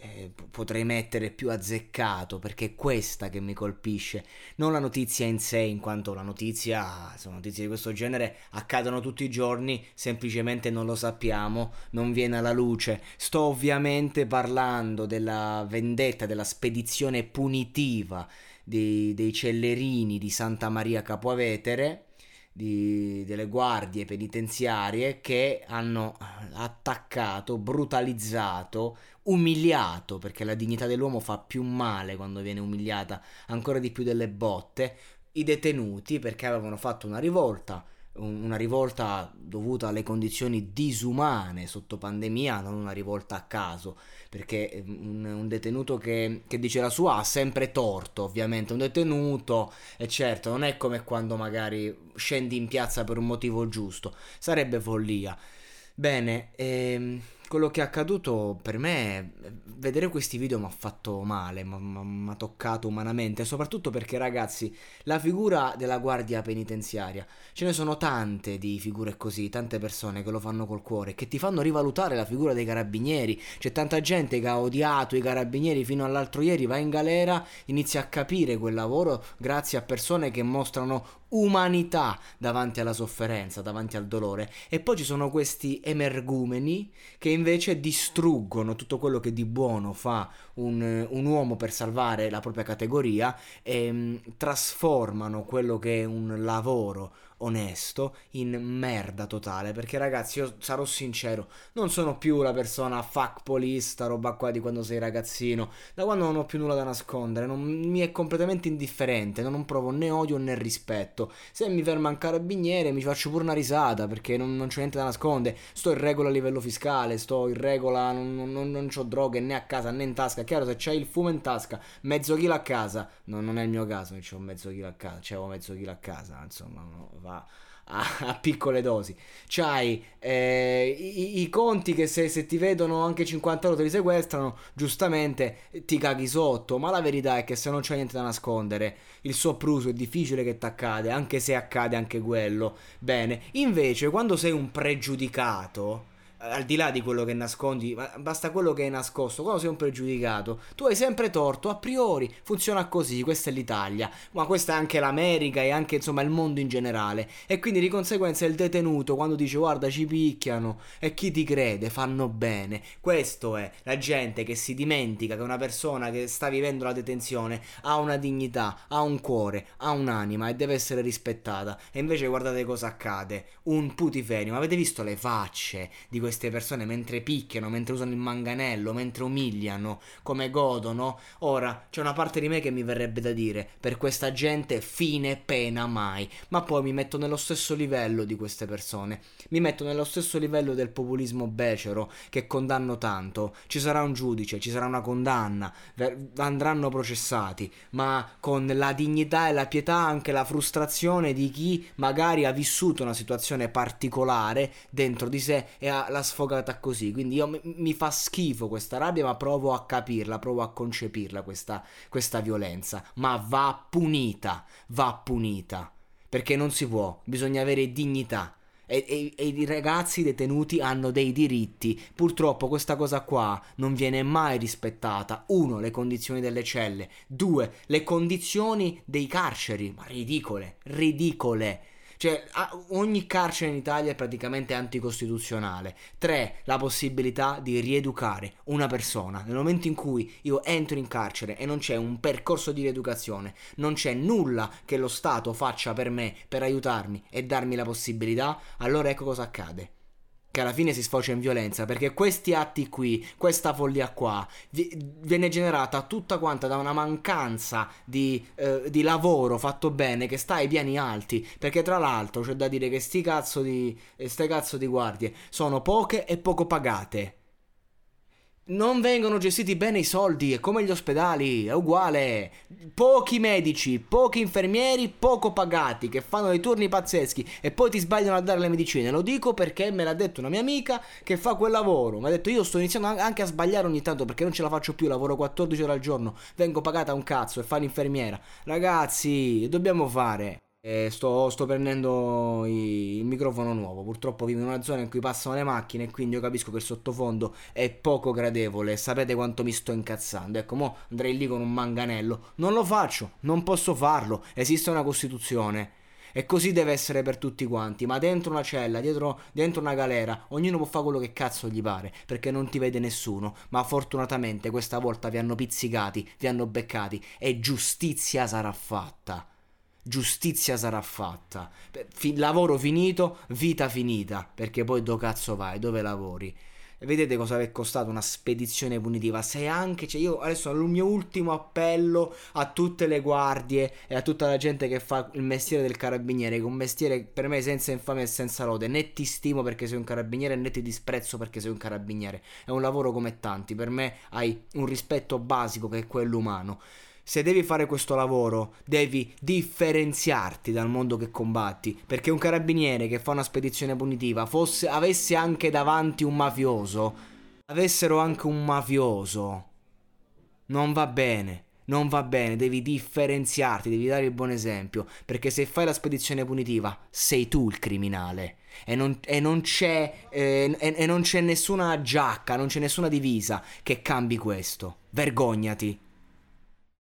eh, potrei mettere più azzeccato perché è questa che mi colpisce, non la notizia in sé, in quanto la notizia, sono notizie di questo genere accadono tutti i giorni, semplicemente non lo sappiamo, non viene alla luce. Sto ovviamente parlando della vendetta, della spedizione punitiva dei, dei cellerini di Santa Maria Capovetere di, delle guardie penitenziarie che hanno attaccato, brutalizzato, umiliato, perché la dignità dell'uomo fa più male quando viene umiliata, ancora di più delle botte, i detenuti perché avevano fatto una rivolta una rivolta dovuta alle condizioni disumane sotto pandemia, non una rivolta a caso, perché un, un detenuto che, che, dice la sua ha sempre torto, ovviamente, un detenuto, e certo, non è come quando magari scendi in piazza per un motivo giusto, sarebbe follia. Bene, ehm, quello che è accaduto per me, vedere questi video mi ha fatto male, mi ha toccato umanamente, soprattutto perché ragazzi, la figura della guardia penitenziaria, ce ne sono tante di figure così, tante persone che lo fanno col cuore, che ti fanno rivalutare la figura dei carabinieri, c'è tanta gente che ha odiato i carabinieri fino all'altro ieri, va in galera, inizia a capire quel lavoro grazie a persone che mostrano umanità davanti alla sofferenza, davanti al dolore. E poi ci sono questi emergumeni che invece distruggono tutto quello che di buono fa un, un uomo per salvare la propria categoria e mh, mm, trasformano quello che è un lavoro onesto in merda totale. Perché ragazzi, io sarò sincero, non sono più la persona fuck police, sta roba qua di quando sei ragazzino. Da quando non ho più nulla da nascondere, non, mi è completamente indifferente, non provo né odio né rispetto. Se mi ferma un carabiniere mi faccio pure una risata perché non, non c'è niente da nascondere. Sto in regola a livello fiscale, sto in regola, non, non, non ho droghe né a casa né in tasca. Chiaro, se c'hai il fumo in tasca, mezzo chilo a casa, no, non è il mio caso che ho mezzo chilo a casa, c'avevo mezzo chilo a casa, insomma, no, va a, a piccole dosi. C'hai eh, i, i, conti che se, se, ti vedono anche 50 euro te li sequestrano, giustamente ti caghi sotto, ma la verità è che se non c'è niente da nascondere, il sopruso è difficile che ti accade, anche se accade anche quello. Bene, invece quando sei un pregiudicato al di là di quello che nascondi, basta quello che è nascosto. Quando sei un pregiudicato, tu hai sempre torto a priori. Funziona così. Questa è l'Italia, ma questa è anche l'America e anche insomma il mondo in generale. E quindi di conseguenza il detenuto, quando dice guarda ci picchiano e chi ti crede, fanno bene. Questo è la gente che si dimentica che una persona che sta vivendo la detenzione ha una dignità, ha un cuore, ha un'anima e deve essere rispettata. E invece guardate cosa accade: un putiferio. Avete visto le facce di queste persone mentre picchiano, mentre usano il manganello, mentre umiliano, come godono. Ora, c'è una parte di me che mi verrebbe da dire, per questa gente fine pena mai, ma poi mi metto nello stesso livello di queste persone, mi metto nello stesso livello del populismo becero che condanno tanto, ci sarà un giudice, ci sarà una condanna, andranno processati, ma con la dignità e la pietà anche la frustrazione di chi magari ha vissuto una situazione particolare dentro di sé e ha la l'ha sfogata così. Quindi io, mi fa schifo questa rabbia, ma provo a capirla, provo a concepirla questa, questa violenza. Ma va punita, va punita. Perché non si può, bisogna avere dignità. e, e, e, i ragazzi detenuti hanno dei diritti. Purtroppo questa cosa qua non viene mai rispettata. Uno, le condizioni delle celle. Due, le condizioni dei carceri. Ma ridicole, ridicole. Cioè, ogni carcere in Italia è praticamente anticostituzionale. Tre, la possibilità di rieducare una persona. Nel momento in cui io entro in carcere e non c'è un percorso di rieducazione, non c'è nulla che lo Stato faccia per me, per aiutarmi e darmi la possibilità, allora ecco cosa accade che alla fine si sfocia in violenza, perché questi atti qui, questa follia qua, viene generata tutta quanta da una mancanza di, eh, di, lavoro fatto bene che sta ai piani alti, perché tra l'altro c'è da dire che sti cazzo di, ste cazzo di guardie sono poche e poco pagate non vengono gestiti bene i soldi, è come gli ospedali, è uguale. Pochi medici, pochi infermieri, poco pagati, che fanno dei turni pazzeschi e poi ti sbagliano a dare le medicine. Lo dico perché me l'ha detto una mia amica che fa quel lavoro. Mi ha detto io sto iniziando anche a sbagliare ogni tanto perché non ce la faccio più, lavoro 14 ore al giorno, vengo pagata un cazzo e fa l'infermiera. Ragazzi, dobbiamo fare? E sto, sto prendendo il microfono nuovo. Purtroppo vivo in una zona in cui passano le macchine e quindi io capisco che il sottofondo è poco gradevole. Sapete quanto mi sto incazzando. Ecco, mo andrei lì con un manganello. Non lo faccio, non posso farlo. Esiste una Costituzione. E così deve essere per tutti quanti. Ma dentro una cella, dietro, dentro una galera, ognuno può fare quello che cazzo gli pare. Perché non ti vede nessuno. Ma fortunatamente questa volta vi hanno pizzicati, vi hanno beccati. E giustizia sarà fatta giustizia sarà fatta. Fi- lavoro finito, vita finita, perché poi do cazzo vai, dove lavori? Vedete cosa vi è costato una spedizione punitiva? Se anche, cioè io adesso il mio ultimo appello a tutte le guardie e a tutta la gente che fa il mestiere del carabiniere, che è un mestiere per me senza infame e senza lode, né ti stimo perché sei un carabiniere né ti disprezzo perché sei un carabiniere. È un lavoro come tanti, per me hai un rispetto basico che è quello umano se devi fare questo lavoro, devi differenziarti dal mondo che combatti. Perché un carabiniere che fa una spedizione punitiva fosse, avesse anche davanti un mafioso, avessero anche un mafioso, non va bene. Non va bene, devi differenziarti, devi dare il buon esempio, perché se fai la spedizione punitiva sei tu il criminale e non, e non, c'è, eh, e, e non c'è nessuna giacca, non c'è nessuna divisa che cambi questo. Vergognati.